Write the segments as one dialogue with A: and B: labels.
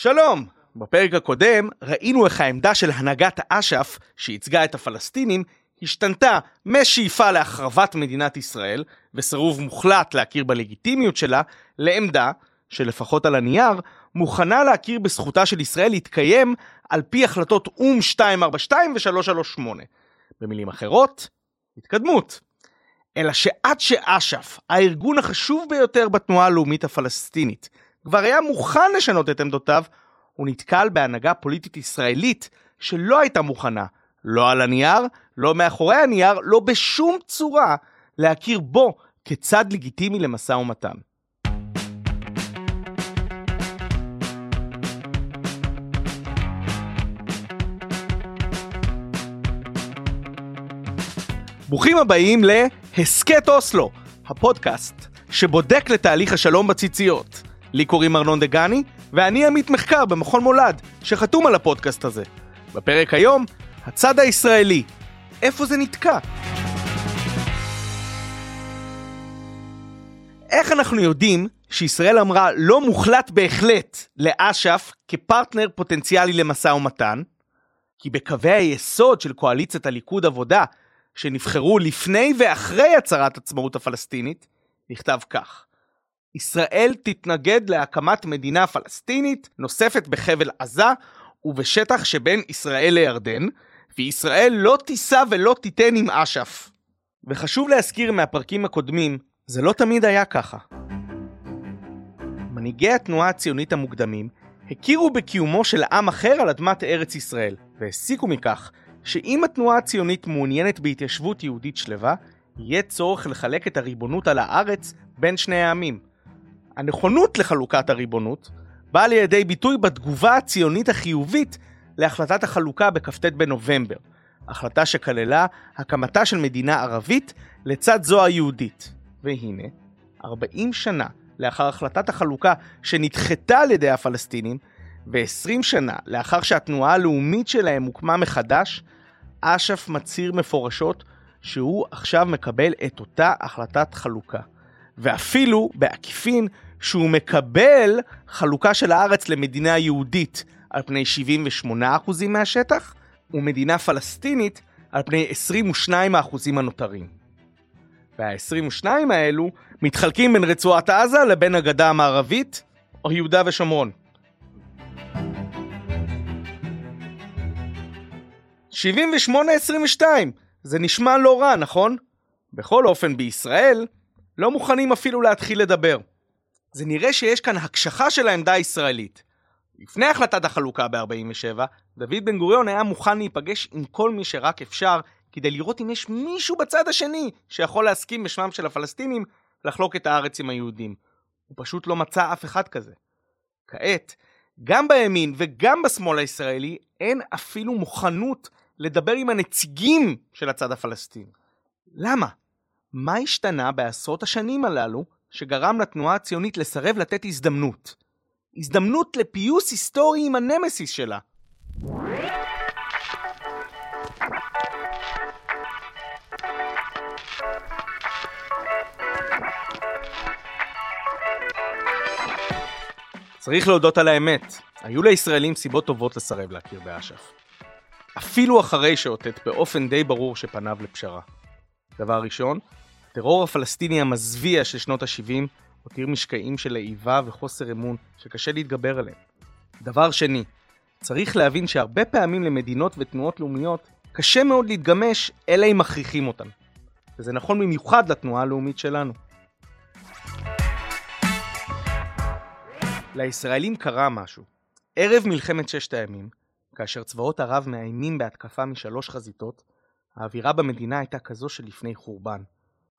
A: שלום! בפרק הקודם ראינו איך העמדה של הנהגת אש"ף, שייצגה את הפלסטינים, השתנתה משאיפה להחרבת מדינת ישראל, וסירוב מוחלט להכיר בלגיטימיות שלה, לעמדה, שלפחות על הנייר, מוכנה להכיר בזכותה של ישראל להתקיים על פי החלטות או"ם 242 ו-338. במילים אחרות, התקדמות. אלא שעד שאש"ף, הארגון החשוב ביותר בתנועה הלאומית הפלסטינית, כבר היה מוכן לשנות את עמדותיו, הוא נתקל בהנהגה פוליטית ישראלית שלא הייתה מוכנה, לא על הנייר, לא מאחורי הנייר, לא בשום צורה, להכיר בו כצד לגיטימי למשא ומתן. ברוכים הבאים להסכת אוסלו, הפודקאסט שבודק לתהליך השלום בציציות. לי קוראים ארנון דגני, ואני עמית מחקר במכון מולד, שחתום על הפודקאסט הזה. בפרק היום, הצד הישראלי. איפה זה נתקע? איך אנחנו יודעים שישראל אמרה לא מוחלט בהחלט לאש"ף כפרטנר פוטנציאלי למשא ומתן? כי בקווי היסוד של קואליציית הליכוד עבודה, שנבחרו לפני ואחרי הצהרת עצמאות הפלסטינית, נכתב כך: ישראל תתנגד להקמת מדינה פלסטינית נוספת בחבל עזה ובשטח שבין ישראל לירדן, וישראל לא תישא ולא תיתן עם אש"ף. וחשוב להזכיר מהפרקים הקודמים, זה לא תמיד היה ככה. מנהיגי התנועה הציונית המוקדמים הכירו בקיומו של עם אחר על אדמת ארץ ישראל, והסיקו מכך שאם התנועה הציונית מעוניינת בהתיישבות יהודית שלווה, יהיה צורך לחלק את הריבונות על הארץ בין שני העמים. הנכונות לחלוקת הריבונות באה לידי ביטוי בתגובה הציונית החיובית להחלטת החלוקה בכ"ט בנובמבר, החלטה שכללה הקמתה של מדינה ערבית לצד זו היהודית. והנה, 40 שנה לאחר החלטת החלוקה שנדחתה על ידי הפלסטינים, ו-20 שנה לאחר שהתנועה הלאומית שלהם הוקמה מחדש, אש"ף מצהיר מפורשות שהוא עכשיו מקבל את אותה החלטת חלוקה. ואפילו בעקיפין שהוא מקבל חלוקה של הארץ למדינה יהודית על פני 78% מהשטח, ומדינה פלסטינית על פני 22% הנותרים. וה-22 האלו מתחלקים בין רצועת עזה לבין הגדה המערבית, או יהודה ושומרון. 78-22, זה נשמע לא רע, נכון? בכל אופן, בישראל לא מוכנים אפילו להתחיל לדבר. זה נראה שיש כאן הקשחה של העמדה הישראלית. לפני החלטת החלוקה ב-47, דוד בן גוריון היה מוכן להיפגש עם כל מי שרק אפשר, כדי לראות אם יש מישהו בצד השני שיכול להסכים בשמם של הפלסטינים לחלוק את הארץ עם היהודים. הוא פשוט לא מצא אף אחד כזה. כעת, גם בימין וגם בשמאל הישראלי אין אפילו מוכנות לדבר עם הנציגים של הצד הפלסטיני. למה? מה השתנה בעשרות השנים הללו שגרם לתנועה הציונית לסרב לתת הזדמנות? הזדמנות לפיוס היסטורי עם הנמסיס שלה. צריך להודות על האמת, היו לישראלים סיבות טובות לסרב להכיר באש"ף. אפילו אחרי שאותת באופן די ברור שפניו לפשרה. דבר ראשון, הטרור הפלסטיני המזוויע של שנות ה-70 הותיר משקעים של איבה וחוסר אמון שקשה להתגבר עליהם. דבר שני, צריך להבין שהרבה פעמים למדינות ותנועות לאומיות קשה מאוד להתגמש אלא אם מכריחים אותן. וזה נכון במיוחד לתנועה הלאומית שלנו. לישראלים קרה משהו. ערב מלחמת ששת הימים, כאשר צבאות ערב מאיימים בהתקפה משלוש חזיתות, האווירה במדינה הייתה כזו שלפני חורבן.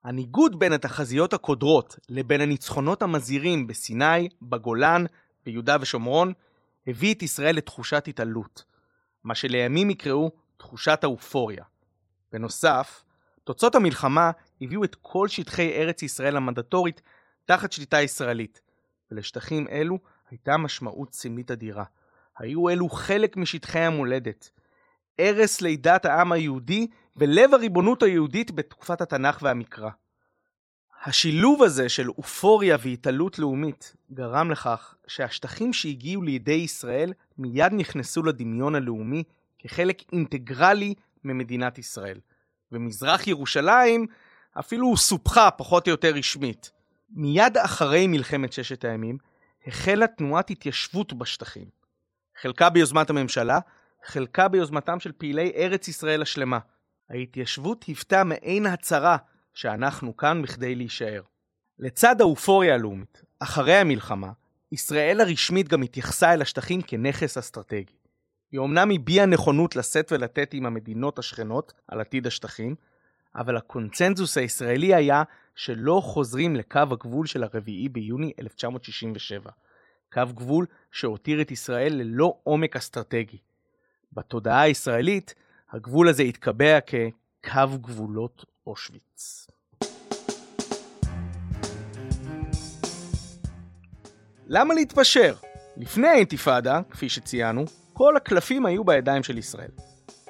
A: הניגוד בין התחזיות הקודרות לבין הניצחונות המזהירים בסיני, בגולן, ביהודה ושומרון, הביא את ישראל לתחושת התעלות, מה שלימים יקראו תחושת האופוריה. בנוסף, תוצאות המלחמה הביאו את כל שטחי ארץ ישראל המנדטורית תחת שליטה ישראלית, ולשטחים אלו הייתה משמעות סמלית אדירה. היו אלו חלק משטחי המולדת. ערש לידת העם היהודי ולב הריבונות היהודית בתקופת התנ"ך והמקרא. השילוב הזה של אופוריה והתעלות לאומית גרם לכך שהשטחים שהגיעו לידי ישראל מיד נכנסו לדמיון הלאומי כחלק אינטגרלי ממדינת ישראל. ומזרח ירושלים אפילו סופחה פחות או יותר רשמית. מיד אחרי מלחמת ששת הימים החלה תנועת התיישבות בשטחים. חלקה ביוזמת הממשלה, חלקה ביוזמתם של פעילי ארץ ישראל השלמה. ההתיישבות היוותה מעין הצהרה שאנחנו כאן בכדי להישאר. לצד האופוריה הלאומית, אחרי המלחמה, ישראל הרשמית גם התייחסה אל השטחים כנכס אסטרטגי. היא אומנם הביעה נכונות לשאת ולתת עם המדינות השכנות על עתיד השטחים, אבל הקונצנזוס הישראלי היה שלא חוזרים לקו הגבול של הרביעי ביוני 1967. קו גבול שהותיר את ישראל ללא עומק אסטרטגי. בתודעה הישראלית, הגבול הזה התקבע כקו גבולות אושוויץ. למה להתפשר? לפני האינתיפאדה, כפי שציינו, כל הקלפים היו בידיים של ישראל.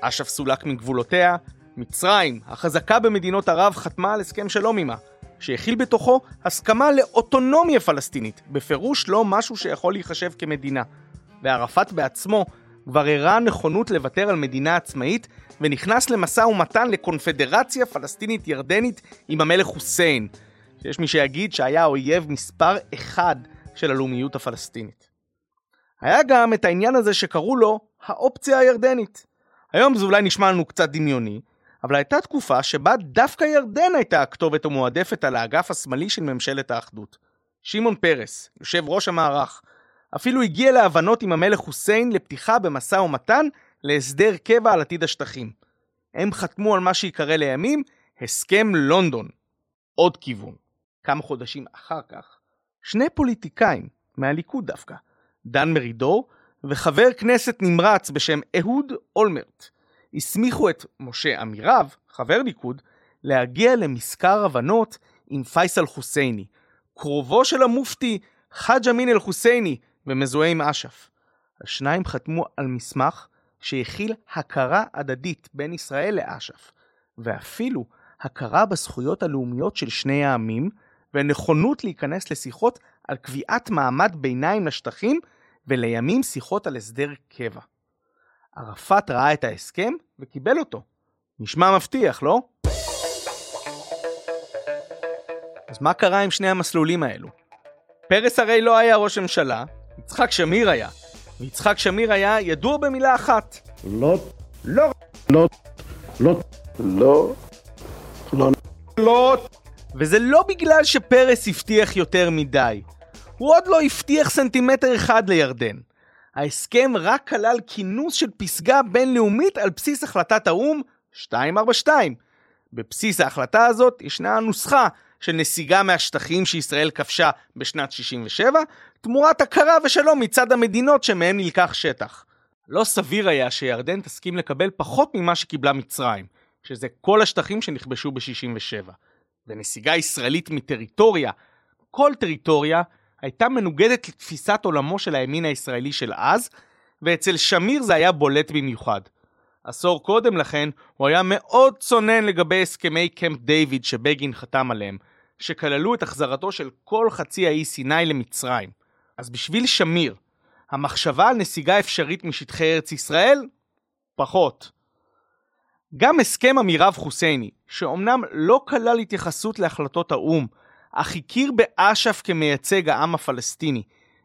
A: אש"ף סולק מגבולותיה, מצרים, החזקה במדינות ערב, חתמה על הסכם שלום עימה, שהכיל בתוכו הסכמה לאוטונומיה פלסטינית, בפירוש לא משהו שיכול להיחשב כמדינה. וערפאת בעצמו כבר הראה נכונות לוותר על מדינה עצמאית, ונכנס למשא ומתן לקונפדרציה פלסטינית ירדנית עם המלך חוסיין, שיש מי שיגיד שהיה האויב מספר אחד של הלאומיות הפלסטינית. היה גם את העניין הזה שקראו לו האופציה הירדנית. היום זה אולי נשמע לנו קצת דמיוני, אבל הייתה תקופה שבה דווקא ירדן הייתה הכתובת המועדפת על האגף השמאלי של ממשלת האחדות. שמעון פרס, יושב ראש המערך, אפילו הגיע להבנות עם המלך חוסיין לפתיחה במשא ומתן להסדר קבע על עתיד השטחים. הם חתמו על מה שיקרא לימים הסכם לונדון. עוד כיוון. כמה חודשים אחר כך, שני פוליטיקאים, מהליכוד דווקא, דן מרידור וחבר כנסת נמרץ בשם אהוד אולמרט, הסמיכו את משה אמירב, חבר ליכוד, להגיע למזכר הבנות עם פייסל חוסייני, קרובו של המופתי חאג' אמין אל-חוסייני ומזוהה עם אש"ף. השניים חתמו על מסמך שהכיל הכרה הדדית בין ישראל לאש"ף, ואפילו הכרה בזכויות הלאומיות של שני העמים, ונכונות להיכנס לשיחות על קביעת מעמד ביניים לשטחים, ולימים שיחות על הסדר קבע. ערפאת ראה את ההסכם וקיבל אותו. נשמע מבטיח, לא? אז מה קרה עם שני המסלולים האלו? פרס הרי לא היה ראש ממשלה, יצחק שמיר היה. ויצחק שמיר היה ידוע במילה אחת.
B: לא, לא, לא, לא, לא, לא, לא.
A: וזה לא בגלל שפרס הבטיח יותר מדי. הוא עוד לא הבטיח סנטימטר אחד לירדן. ההסכם רק כלל כינוס של פסגה בינלאומית על בסיס החלטת האו"ם 242. בבסיס ההחלטה הזאת ישנה הנוסחה של נסיגה מהשטחים שישראל כבשה בשנת 67, תמורת הכרה ושלום מצד המדינות שמהם נלקח שטח. לא סביר היה שירדן תסכים לקבל פחות ממה שקיבלה מצרים, שזה כל השטחים שנכבשו ב-67. ונסיגה ישראלית מטריטוריה, כל טריטוריה, הייתה מנוגדת לתפיסת עולמו של הימין הישראלי של אז, ואצל שמיר זה היה בולט במיוחד. עשור קודם לכן, הוא היה מאוד צונן לגבי הסכמי קמפ דיוויד שבגין חתם עליהם, שכללו את החזרתו של כל חצי האי סיני למצרים. אז בשביל שמיר, המחשבה על נסיגה אפשרית משטחי ארץ ישראל? פחות. גם הסכם אמירב חוסייני, שאומנם לא כלל התייחסות להחלטות האו"ם, אך הכיר באש"ף כמייצג העם הפלסטיני,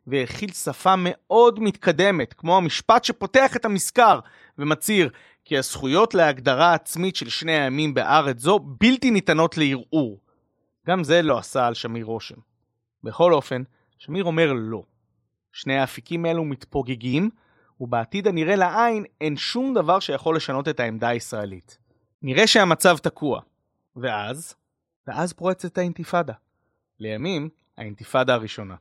A: והכיל שפה מאוד מתקדמת, כמו המשפט שפותח את המזכר ומצהיר כי הזכויות להגדרה עצמית של שני העמים בארץ זו בלתי ניתנות לערעור. גם זה לא עשה על שמיר רושם. בכל אופן, שמיר אומר לא. שני האפיקים האלו מתפוגגים, ובעתיד הנראה לעין אין שום דבר שיכול לשנות את העמדה הישראלית. נראה שהמצב תקוע. ואז? ואז פורצת האינתיפאדה. לימים, האינתיפאדה הראשונה.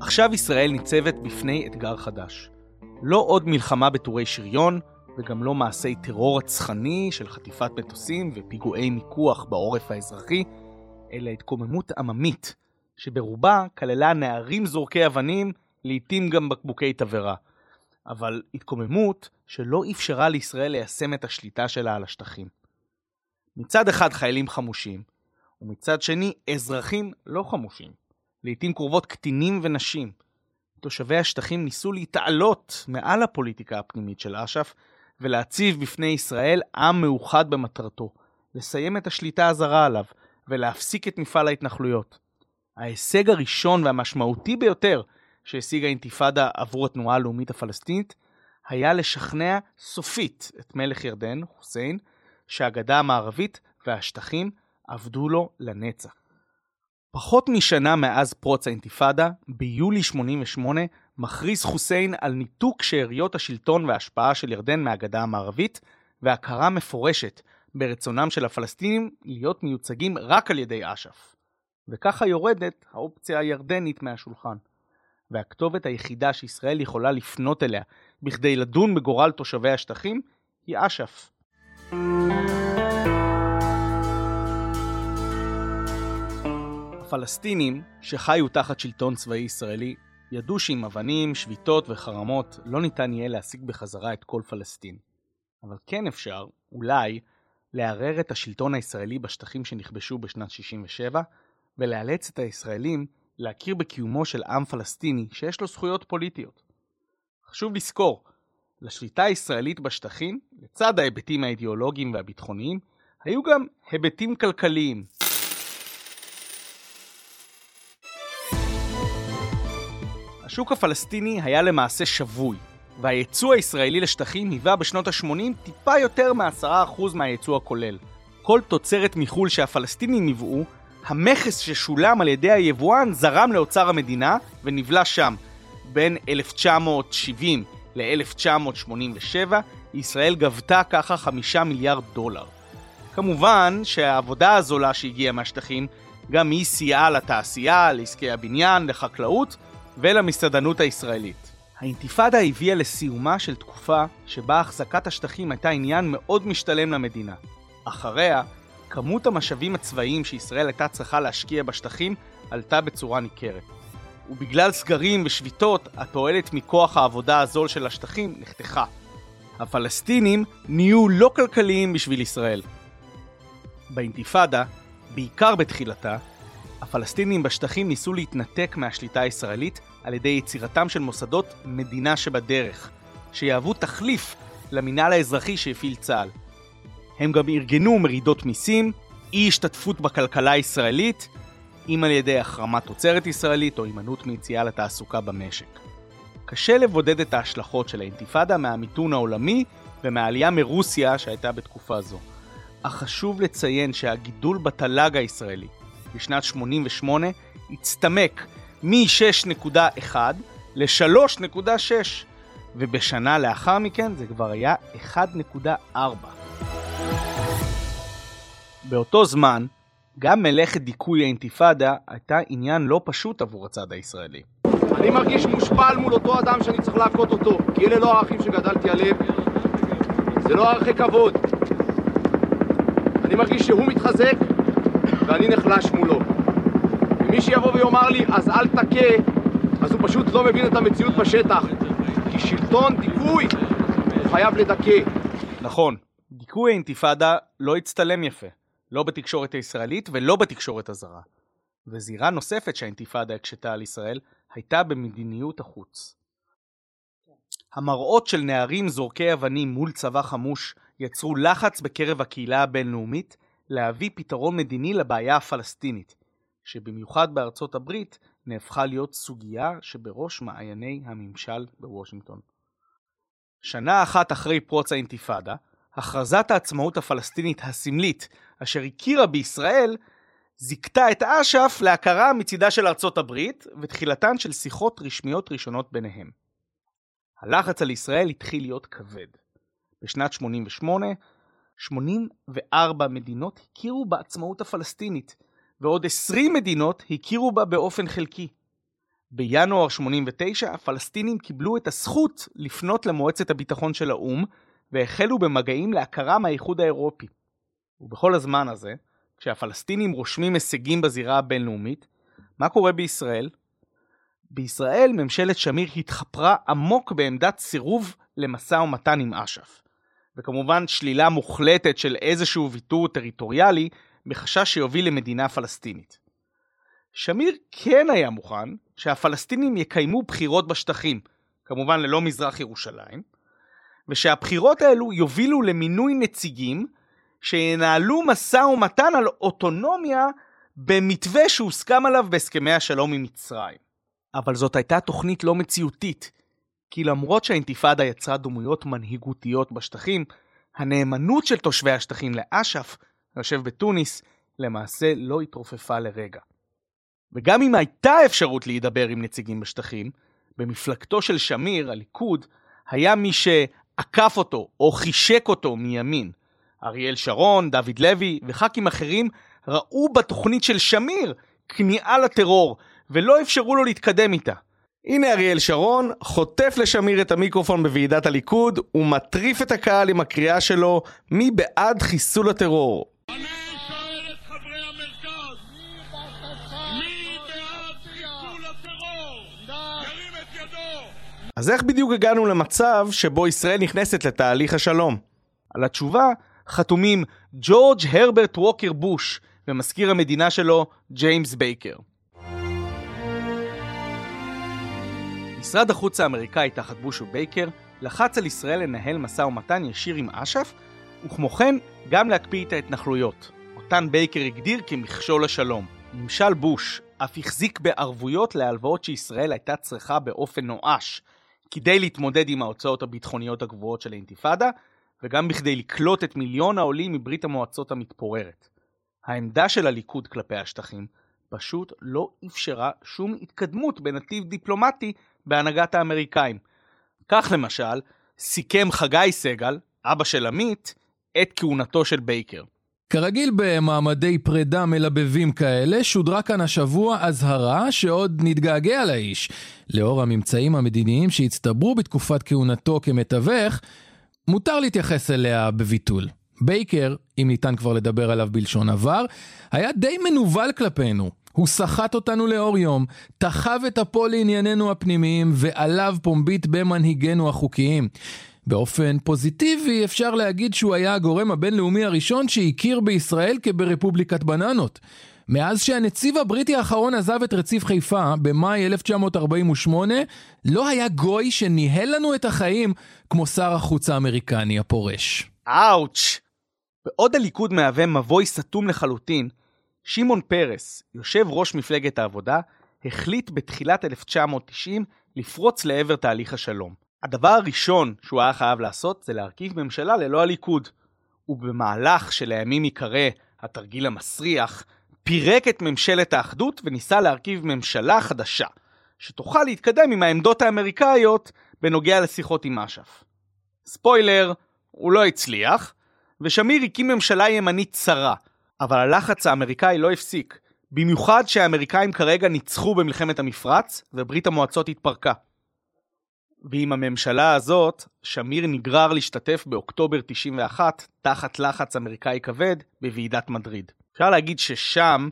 A: עכשיו ישראל ניצבת בפני אתגר חדש. לא עוד מלחמה בטורי שריון, וגם לא מעשי טרור רצחני של חטיפת מטוסים ופיגועי מיקוח בעורף האזרחי, אלא התקוממות עממית, שברובה כללה נערים זורקי אבנים, לעתים גם בקבוקי תבערה. אבל התקוממות שלא אפשרה לישראל ליישם את השליטה שלה על השטחים. מצד אחד חיילים חמושים, ומצד שני אזרחים לא חמושים, לעתים קרובות קטינים ונשים. תושבי השטחים ניסו להתעלות מעל הפוליטיקה הפנימית של אש"ף ולהציב בפני ישראל עם מאוחד במטרתו, לסיים את השליטה הזרה עליו ולהפסיק את מפעל ההתנחלויות. ההישג הראשון והמשמעותי ביותר שהשיגה אינתיפאדה עבור התנועה הלאומית הפלסטינית היה לשכנע סופית את מלך ירדן, חוסיין, שהגדה המערבית והשטחים עבדו לו לנצח. פחות משנה מאז פרוץ האינתיפאדה, ביולי 88, מכריז חוסיין על ניתוק שאריות השלטון וההשפעה של ירדן מהגדה המערבית, והכרה מפורשת ברצונם של הפלסטינים להיות מיוצגים רק על ידי אש"ף. וככה יורדת האופציה הירדנית מהשולחן. והכתובת היחידה שישראל יכולה לפנות אליה בכדי לדון בגורל תושבי השטחים היא אש"ף. הפלסטינים, שחיו תחת שלטון צבאי ישראלי, ידעו שעם אבנים, שביתות וחרמות לא ניתן יהיה להשיג בחזרה את כל פלסטין. אבל כן אפשר, אולי, לערער את השלטון הישראלי בשטחים שנכבשו בשנת 67, ולאלץ את הישראלים להכיר בקיומו של עם פלסטיני שיש לו זכויות פוליטיות. חשוב לזכור, לשליטה הישראלית בשטחים, לצד ההיבטים האידיאולוגיים והביטחוניים, היו גם היבטים כלכליים. השוק הפלסטיני היה למעשה שבוי, והייצוא הישראלי לשטחים היווה בשנות ה-80 טיפה יותר מ-10% מהייצוא הכולל. כל תוצרת מחו"ל שהפלסטינים ייבאו, המכס ששולם על ידי היבואן זרם לאוצר המדינה ונבלע שם. בין 1970 ל-1987 ישראל גבתה ככה 5 מיליארד דולר. כמובן שהעבודה הזולה שהגיעה מהשטחים גם היא סייעה לתעשייה, לעסקי הבניין, לחקלאות ולמסעדנות הישראלית. האינתיפאדה הביאה לסיומה של תקופה שבה החזקת השטחים הייתה עניין מאוד משתלם למדינה. אחריה, כמות המשאבים הצבאיים שישראל הייתה צריכה להשקיע בשטחים עלתה בצורה ניכרת. ובגלל סגרים ושביתות, התועלת מכוח העבודה הזול של השטחים נחתכה. הפלסטינים נהיו לא כלכליים בשביל ישראל. באינתיפאדה, בעיקר בתחילתה, הפלסטינים בשטחים ניסו להתנתק מהשליטה הישראלית על ידי יצירתם של מוסדות מדינה שבדרך, שיהוו תחליף למינהל האזרחי שהפעיל צה"ל. הם גם ארגנו מרידות מיסים, אי השתתפות בכלכלה הישראלית, אם על ידי החרמת תוצרת ישראלית או הימנעות מיציאה לתעסוקה במשק. קשה לבודד את ההשלכות של האינתיפאדה מהמיתון העולמי ומהעלייה מרוסיה שהייתה בתקופה זו. אך חשוב לציין שהגידול בתל"ג הישראלי בשנת 88 הצטמק מ-6.1 ל-3.6 ובשנה לאחר מכן זה כבר היה 1.4. באותו זמן, גם מלאכת דיכוי האינתיפאדה הייתה עניין לא פשוט עבור הצד הישראלי.
B: אני מרגיש מושפל מול אותו אדם שאני צריך להכות אותו, כי אלה לא הערכים שגדלתי עליהם, זה לא ערכי כבוד. אני מרגיש שהוא מתחזק ואני נחלש מולו. ומי שיבוא ויאמר לי, אז אל תכה, אז הוא פשוט לא מבין את המציאות בשטח. כי שלטון דיכוי הוא חייב לדכא.
A: נכון, דיכוי האינתיפאדה לא הצטלם יפה. לא בתקשורת הישראלית ולא בתקשורת הזרה. וזירה נוספת שהאינתיפאדה הקשתה על ישראל הייתה במדיניות החוץ. המראות של נערים זורקי אבנים מול צבא חמוש יצרו לחץ בקרב הקהילה הבינלאומית להביא פתרון מדיני לבעיה הפלסטינית, שבמיוחד בארצות הברית נהפכה להיות סוגיה שבראש מעייני הממשל בוושינגטון. שנה אחת אחרי פרוץ האינתיפאדה, הכרזת העצמאות הפלסטינית הסמלית אשר הכירה בישראל, זיכתה את אש"ף להכרה מצידה של ארצות הברית ותחילתן של שיחות רשמיות ראשונות ביניהם. הלחץ על ישראל התחיל להיות כבד. בשנת 88, 84 מדינות הכירו בעצמאות הפלסטינית, ועוד 20 מדינות הכירו בה באופן חלקי. בינואר 89 הפלסטינים קיבלו את הזכות לפנות למועצת הביטחון של האו"ם והחלו במגעים להכרה מהאיחוד האירופי. ובכל הזמן הזה, כשהפלסטינים רושמים הישגים בזירה הבינלאומית, מה קורה בישראל? בישראל ממשלת שמיר התחפרה עמוק בעמדת סירוב למשא ומתן עם אש"ף. וכמובן שלילה מוחלטת של איזשהו ויתור טריטוריאלי מחשש שיוביל למדינה פלסטינית. שמיר כן היה מוכן שהפלסטינים יקיימו בחירות בשטחים, כמובן ללא מזרח ירושלים, ושהבחירות האלו יובילו למינוי נציגים שינהלו משא ומתן על אוטונומיה במתווה שהוסכם עליו בהסכמי השלום עם מצרים. אבל זאת הייתה תוכנית לא מציאותית, כי למרות שהאינתיפאדה יצרה דמויות מנהיגותיות בשטחים, הנאמנות של תושבי השטחים לאש"ף, היושב בתוניס, למעשה לא התרופפה לרגע. וגם אם הייתה אפשרות להידבר עם נציגים בשטחים, במפלגתו של שמיר, הליכוד, היה מי שעקף אותו או חישק אותו מימין. אריאל שרון, דוד לוי וח"כים אחרים ראו בתוכנית של שמיר כניעה לטרור, ולא אפשרו לו להתקדם איתה. הנה אריאל שרון, חוטף לשמיר את המיקרופון בוועידת הליכוד, ומטריף את הקהל עם הקריאה שלו מי בעד חיסול הטרור. אז איך בדיוק הגענו למצב שבו ישראל נכנסת לתהליך השלום? על התשובה חתומים ג'ורג' הרברט ווקר בוש ומזכיר המדינה שלו ג'יימס בייקר. משרד החוץ האמריקאי תחת בוש ובייקר לחץ על ישראל לנהל משא ומתן ישיר עם אש"ף, וכמו כן גם להקפיא את ההתנחלויות, אותן בייקר הגדיר כמכשול לשלום. ממשל בוש אף החזיק בערבויות להלוואות שישראל הייתה צריכה באופן נואש, כדי להתמודד עם ההוצאות הביטחוניות הגבוהות של האינתיפאדה, וגם בכדי לקלוט את מיליון העולים מברית המועצות המתפוררת. העמדה של הליכוד כלפי השטחים פשוט לא אפשרה שום התקדמות בנתיב דיפלומטי בהנהגת האמריקאים. כך למשל, סיכם חגי סגל, אבא של עמית, את כהונתו של בייקר.
C: כרגיל במעמדי פרידה מלבבים כאלה, שודרה כאן השבוע אזהרה שעוד נתגעגע לאיש. לאור הממצאים המדיניים שהצטברו בתקופת כהונתו כמתווך, מותר להתייחס אליה בביטול. בייקר, אם ניתן כבר לדבר עליו בלשון עבר, היה די מנוול כלפינו. הוא סחט אותנו לאור יום, תחב את אפו לענייננו הפנימיים ועליו פומבית במנהיגינו החוקיים. באופן פוזיטיבי אפשר להגיד שהוא היה הגורם הבינלאומי הראשון שהכיר בישראל כברפובליקת בננות. מאז שהנציב הבריטי האחרון עזב את רציף חיפה במאי 1948, לא היה גוי שניהל לנו את החיים כמו שר החוץ האמריקני הפורש.
A: אאוץ'! בעוד הליכוד מהווה מבוי סתום לחלוטין, שמעון פרס, יושב ראש מפלגת העבודה, החליט בתחילת 1990 לפרוץ לעבר תהליך השלום. הדבר הראשון שהוא היה חייב לעשות זה להרכיב ממשלה ללא הליכוד. ובמהלך שלימים ייקרא התרגיל המסריח, פירק את ממשלת האחדות וניסה להרכיב ממשלה חדשה, שתוכל להתקדם עם העמדות האמריקאיות בנוגע לשיחות עם אש"ף. ספוילר, הוא לא הצליח, ושמיר הקים ממשלה ימנית צרה, אבל הלחץ האמריקאי לא הפסיק, במיוחד שהאמריקאים כרגע ניצחו במלחמת המפרץ, וברית המועצות התפרקה. ועם הממשלה הזאת, שמיר נגרר להשתתף באוקטובר 91 תחת לחץ אמריקאי כבד בוועידת מדריד. אפשר להגיד ששם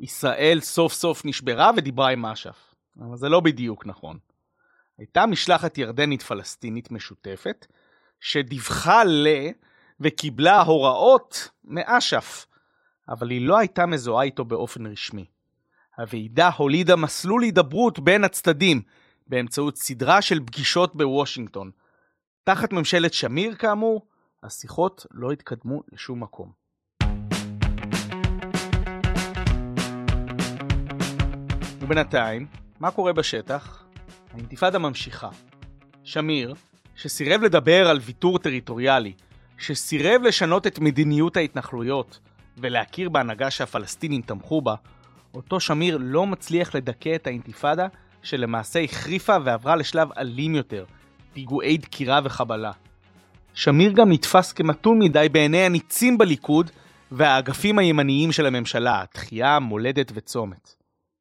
A: ישראל סוף סוף נשברה ודיברה עם אש"ף, אבל זה לא בדיוק נכון. הייתה משלחת ירדנית פלסטינית משותפת, שדיווחה ל... וקיבלה הוראות מאש"ף, אבל היא לא הייתה מזוהה איתו באופן רשמי. הוועידה הולידה מסלול הידברות בין הצדדים, באמצעות סדרה של פגישות בוושינגטון. תחת ממשלת שמיר כאמור, השיחות לא התקדמו לשום מקום. ובינתיים, מה קורה בשטח? האינתיפאדה ממשיכה. שמיר, שסירב לדבר על ויתור טריטוריאלי, שסירב לשנות את מדיניות ההתנחלויות ולהכיר בהנהגה שהפלסטינים תמכו בה, אותו שמיר לא מצליח לדכא את האינתיפאדה שלמעשה החריפה ועברה לשלב אלים יותר, פיגועי דקירה וחבלה. שמיר גם נתפס כמתון מדי בעיני הניצים בליכוד והאגפים הימניים של הממשלה, תחייה, מולדת וצומת.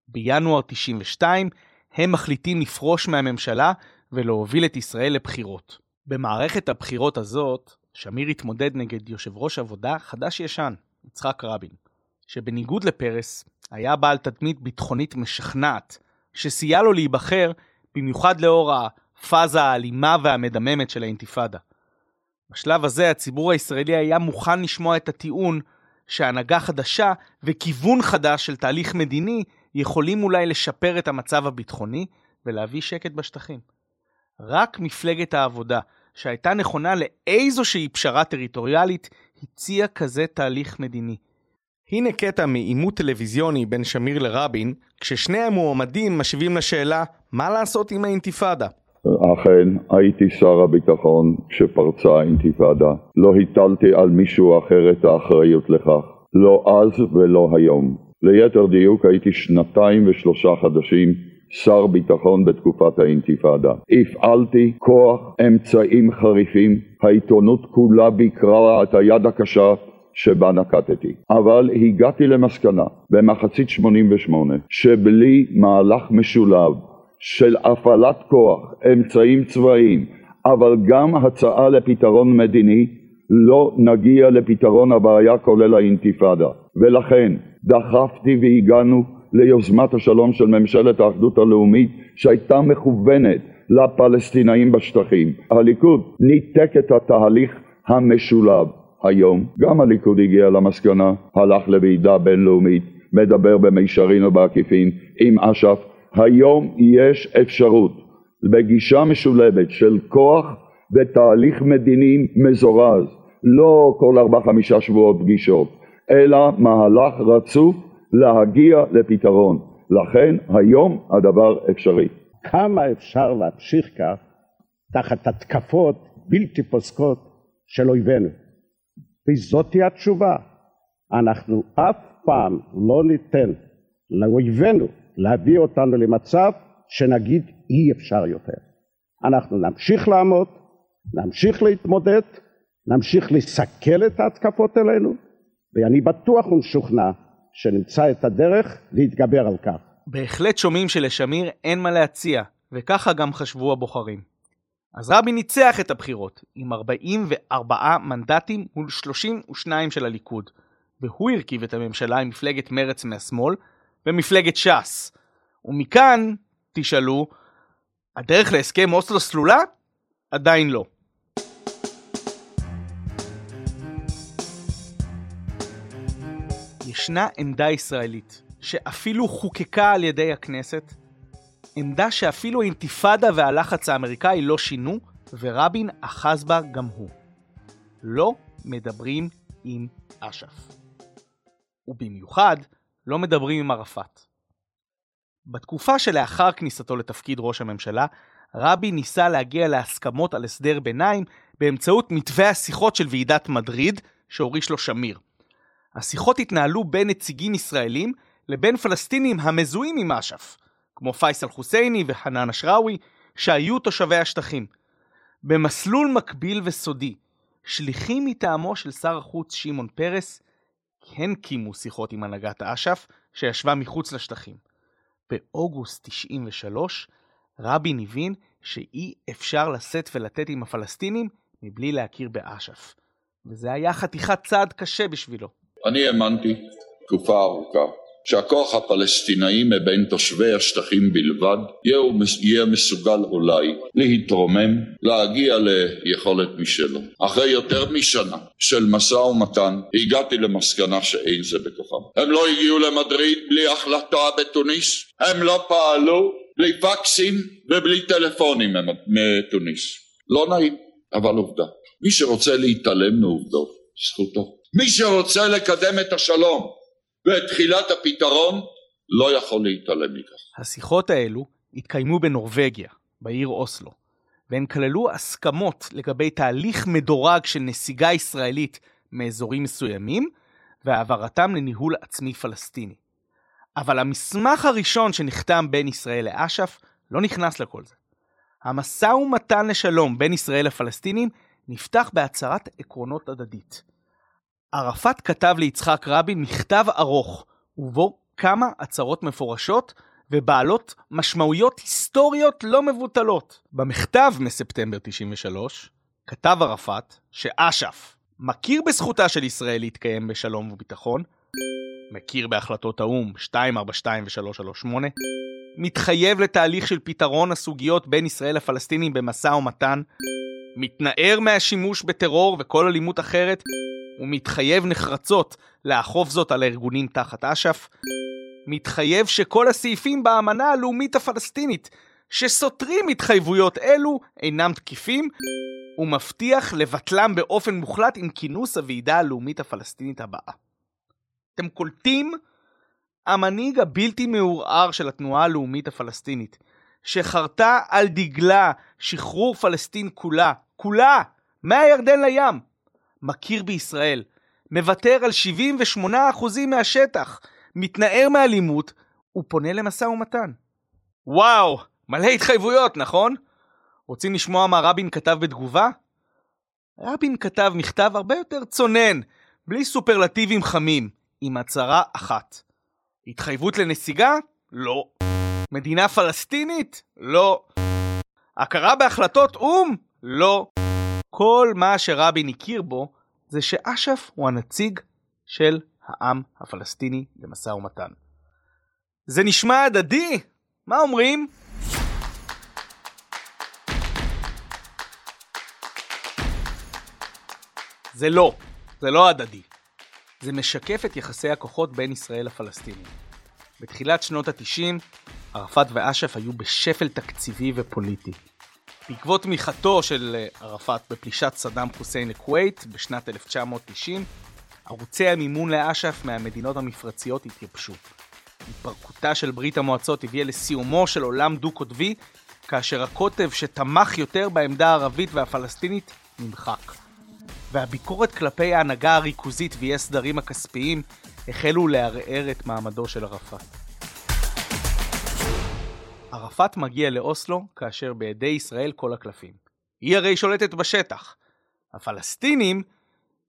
A: בינואר 92 הם מחליטים לפרוש מהממשלה ולהוביל את ישראל לבחירות. במערכת הבחירות הזאת, שמיר התמודד נגד יושב ראש עבודה חדש-ישן, יצחק רבין, שבניגוד לפרס, היה בעל תדמית ביטחונית משכנעת, שסייע לו להיבחר, במיוחד לאור הפאזה האלימה והמדממת של האינתיפאדה. בשלב הזה הציבור הישראלי היה מוכן לשמוע את הטיעון שהנהגה חדשה וכיוון חדש של תהליך מדיני יכולים אולי לשפר את המצב הביטחוני ולהביא שקט בשטחים. רק מפלגת העבודה, שהייתה נכונה לאיזושהי פשרה טריטוריאלית, הציעה כזה תהליך מדיני. הנה קטע מעימות טלוויזיוני בין שמיר לרבין, כששני המועמדים משיבים לשאלה מה לעשות עם האינתיפאדה.
D: אכן, הייתי שר הביטחון כשפרצה האינתיפאדה. לא הטלתי על מישהו אחר את האחריות לכך. לא אז ולא היום. ליתר דיוק הייתי שנתיים ושלושה חודשים שר ביטחון בתקופת האינתיפאדה. הפעלתי כוח, אמצעים חריפים, העיתונות כולה ביקרה את היד הקשה שבה נקטתי. אבל הגעתי למסקנה במחצית 88 שבלי מהלך משולב של הפעלת כוח, אמצעים צבאיים, אבל גם הצעה לפתרון מדיני, לא נגיע לפתרון הבעיה כולל האינתיפאדה. ולכן דחפתי והגענו ליוזמת השלום של ממשלת האחדות הלאומית שהייתה מכוונת לפלסטינאים בשטחים. הליכוד ניתק את התהליך המשולב. היום גם הליכוד הגיע למסקנה, הלך לוועידה בינלאומית, מדבר במישרין ובעקיפין עם אש"ף. היום יש אפשרות בגישה משולבת של כוח ותהליך מדיני מזורז, לא כל ארבע חמישה שבועות פגישות, אלא מהלך רצוף להגיע לפתרון. לכן היום הדבר אפשרי.
E: כמה אפשר להמשיך כך תחת התקפות בלתי פוסקות של אויבינו? וזאתי התשובה. אנחנו אף פעם לא ניתן לאויבינו להביא אותנו למצב שנגיד אי אפשר יותר. אנחנו נמשיך לעמוד, נמשיך להתמודד, נמשיך לסכל את ההתקפות אלינו, ואני בטוח ומשוכנע שנמצא את הדרך להתגבר על כך.
A: בהחלט שומעים שלשמיר אין מה להציע, וככה גם חשבו הבוחרים. אז רבין ניצח את הבחירות, עם 44 מנדטים מול 32 של הליכוד, והוא הרכיב את הממשלה עם מפלגת מרץ מהשמאל ומפלגת ש"ס. ומכאן, תשאלו, הדרך להסכם אוסלו סלולה? עדיין לא. ישנה עמדה ישראלית, שאפילו חוקקה על ידי הכנסת, עמדה שאפילו האינתיפאדה והלחץ האמריקאי לא שינו, ורבין אחז בה גם הוא. לא מדברים עם אש"ף. ובמיוחד, לא מדברים עם ערפאת. בתקופה שלאחר כניסתו לתפקיד ראש הממשלה, רבין ניסה להגיע להסכמות על הסדר ביניים באמצעות מתווה השיחות של ועידת מדריד, שהוריש לו שמיר. השיחות התנהלו בין נציגים ישראלים לבין פלסטינים המזוהים עם אש"ף, כמו פייסל חוסייני וחנן אשראוי, שהיו תושבי השטחים. במסלול מקביל וסודי, שליחים מטעמו של שר החוץ שמעון פרס כן קיימו שיחות עם הנהגת אש"ף, שישבה מחוץ לשטחים. באוגוסט 93, רבין הבין שאי אפשר לשאת ולתת עם הפלסטינים מבלי להכיר באש"ף. וזה היה חתיכת צעד קשה בשבילו.
F: אני האמנתי תקופה ארוכה שהכוח הפלסטינאי מבין תושבי השטחים בלבד יהיה מסוגל אולי להתרומם, להגיע ליכולת משלו. אחרי יותר משנה של משא ומתן הגעתי למסקנה שאין זה בכוחם. הם לא הגיעו למדריד בלי החלטה בתוניס, הם לא פעלו בלי פקסים ובלי טלפונים מתוניס. לא נעים, אבל עובדה. מי שרוצה להתעלם מעובדות, זכותו. מי שרוצה לקדם את השלום ואת תחילת הפתרון לא יכול להתעלם מכך.
A: השיחות האלו התקיימו בנורבגיה, בעיר אוסלו, והן כללו הסכמות לגבי תהליך מדורג של נסיגה ישראלית מאזורים מסוימים והעברתם לניהול עצמי פלסטיני. אבל המסמך הראשון שנחתם בין ישראל לאש"ף לא נכנס לכל זה. המשא ומתן לשלום בין ישראל לפלסטינים נפתח בהצהרת עקרונות הדדית. ערפאת כתב ליצחק רבין מכתב ארוך, ובו כמה הצהרות מפורשות ובעלות משמעויות היסטוריות לא מבוטלות. במכתב מספטמבר 93 כתב ערפאת שאש"ף מכיר בזכותה של ישראל להתקיים בשלום וביטחון, מכיר בהחלטות האו"ם 242 ו-338, מתחייב לתהליך של פתרון הסוגיות בין ישראל לפלסטינים במשא ומתן, מתנער מהשימוש בטרור וכל אלימות אחרת, ומתחייב נחרצות לאכוף זאת על הארגונים תחת אש"ף, מתחייב שכל הסעיפים באמנה הלאומית הפלסטינית שסותרים התחייבויות אלו אינם תקיפים, ומבטיח לבטלם באופן מוחלט עם כינוס הוועידה הלאומית הפלסטינית הבאה. אתם קולטים? המנהיג הבלתי מעורער של התנועה הלאומית הפלסטינית, שחרתה על דגלה שחרור פלסטין כולה, כולה, מהירדן לים, מכיר בישראל, מוותר על 78% מהשטח, מתנער מאלימות, ופונה למשא ומתן. וואו, מלא התחייבויות, נכון? רוצים לשמוע מה רבין כתב בתגובה? רבין כתב מכתב הרבה יותר צונן, בלי סופרלטיבים חמים, עם הצהרה אחת. התחייבות לנסיגה? לא. מדינה פלסטינית? לא. הכרה בהחלטות או"ם? לא. כל מה שרבין הכיר בו זה שאש"ף הוא הנציג של העם הפלסטיני למשא ומתן. זה נשמע הדדי? מה אומרים? זה לא, זה לא הדדי. זה משקף את יחסי הכוחות בין ישראל לפלסטינים. בתחילת שנות ה-90, ערפאת ואש"ף היו בשפל תקציבי ופוליטי. בעקבות תמיכתו של אה, ערפאת בפלישת סדאם חוסיין לכווית בשנת 1990, ערוצי המימון לאש"ף מהמדינות המפרציות התייבשו. התפרקותה של ברית המועצות הביאה לסיומו של עולם דו-קוטבי, כאשר הקוטב שתמך יותר בעמדה הערבית והפלסטינית נמחק. והביקורת כלפי ההנהגה הריכוזית ואי הסדרים הכספיים החלו לערער את מעמדו של ערפאת. ערפאת מגיע לאוסלו כאשר בידי ישראל כל הקלפים. היא הרי שולטת בשטח. הפלסטינים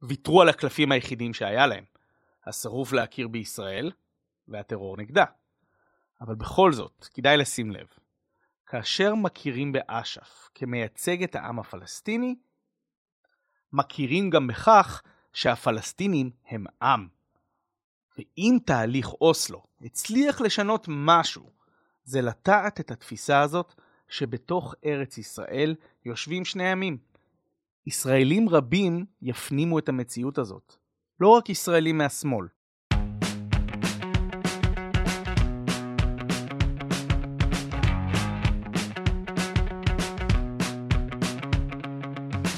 A: ויתרו על הקלפים היחידים שהיה להם, הסירוב להכיר בישראל והטרור נגדה. אבל בכל זאת, כדאי לשים לב, כאשר מכירים באש"ף כמייצג את העם הפלסטיני, מכירים גם בכך שהפלסטינים הם עם. ואם תהליך אוסלו הצליח לשנות משהו, זה לטעת את התפיסה הזאת שבתוך ארץ ישראל יושבים שני עמים. ישראלים רבים יפנימו את המציאות הזאת, לא רק ישראלים מהשמאל.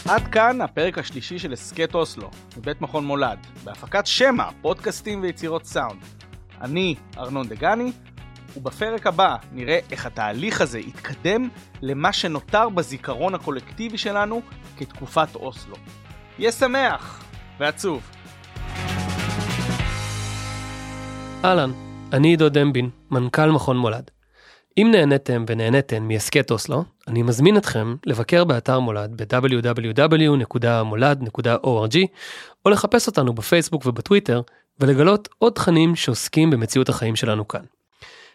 A: עד כאן הפרק השלישי של הסכת אוסלו, מבית מכון מולד, בהפקת שמע, פודקאסטים ויצירות סאונד. אני ארנון דגני, ובפרק הבא נראה איך התהליך הזה יתקדם למה שנותר בזיכרון הקולקטיבי שלנו כתקופת אוסלו. יהיה שמח ועצוב.
G: אהלן, אני עידו דמבין, מנכ"ל מכון מולד. אם נהניתם ונהניתן מהסכת אוסלו, אני מזמין אתכם לבקר באתר מולד ב-www.מולד.org או לחפש אותנו בפייסבוק ובטוויטר ולגלות עוד תכנים שעוסקים במציאות החיים שלנו כאן.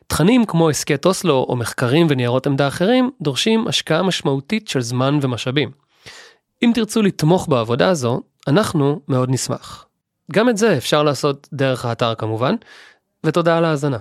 G: תכנים כמו הסכת אוסלו או מחקרים וניירות עמדה אחרים דורשים השקעה משמעותית של זמן ומשאבים. אם תרצו לתמוך בעבודה הזו, אנחנו מאוד נשמח. גם את זה אפשר לעשות דרך האתר כמובן, ותודה על ההאזנה.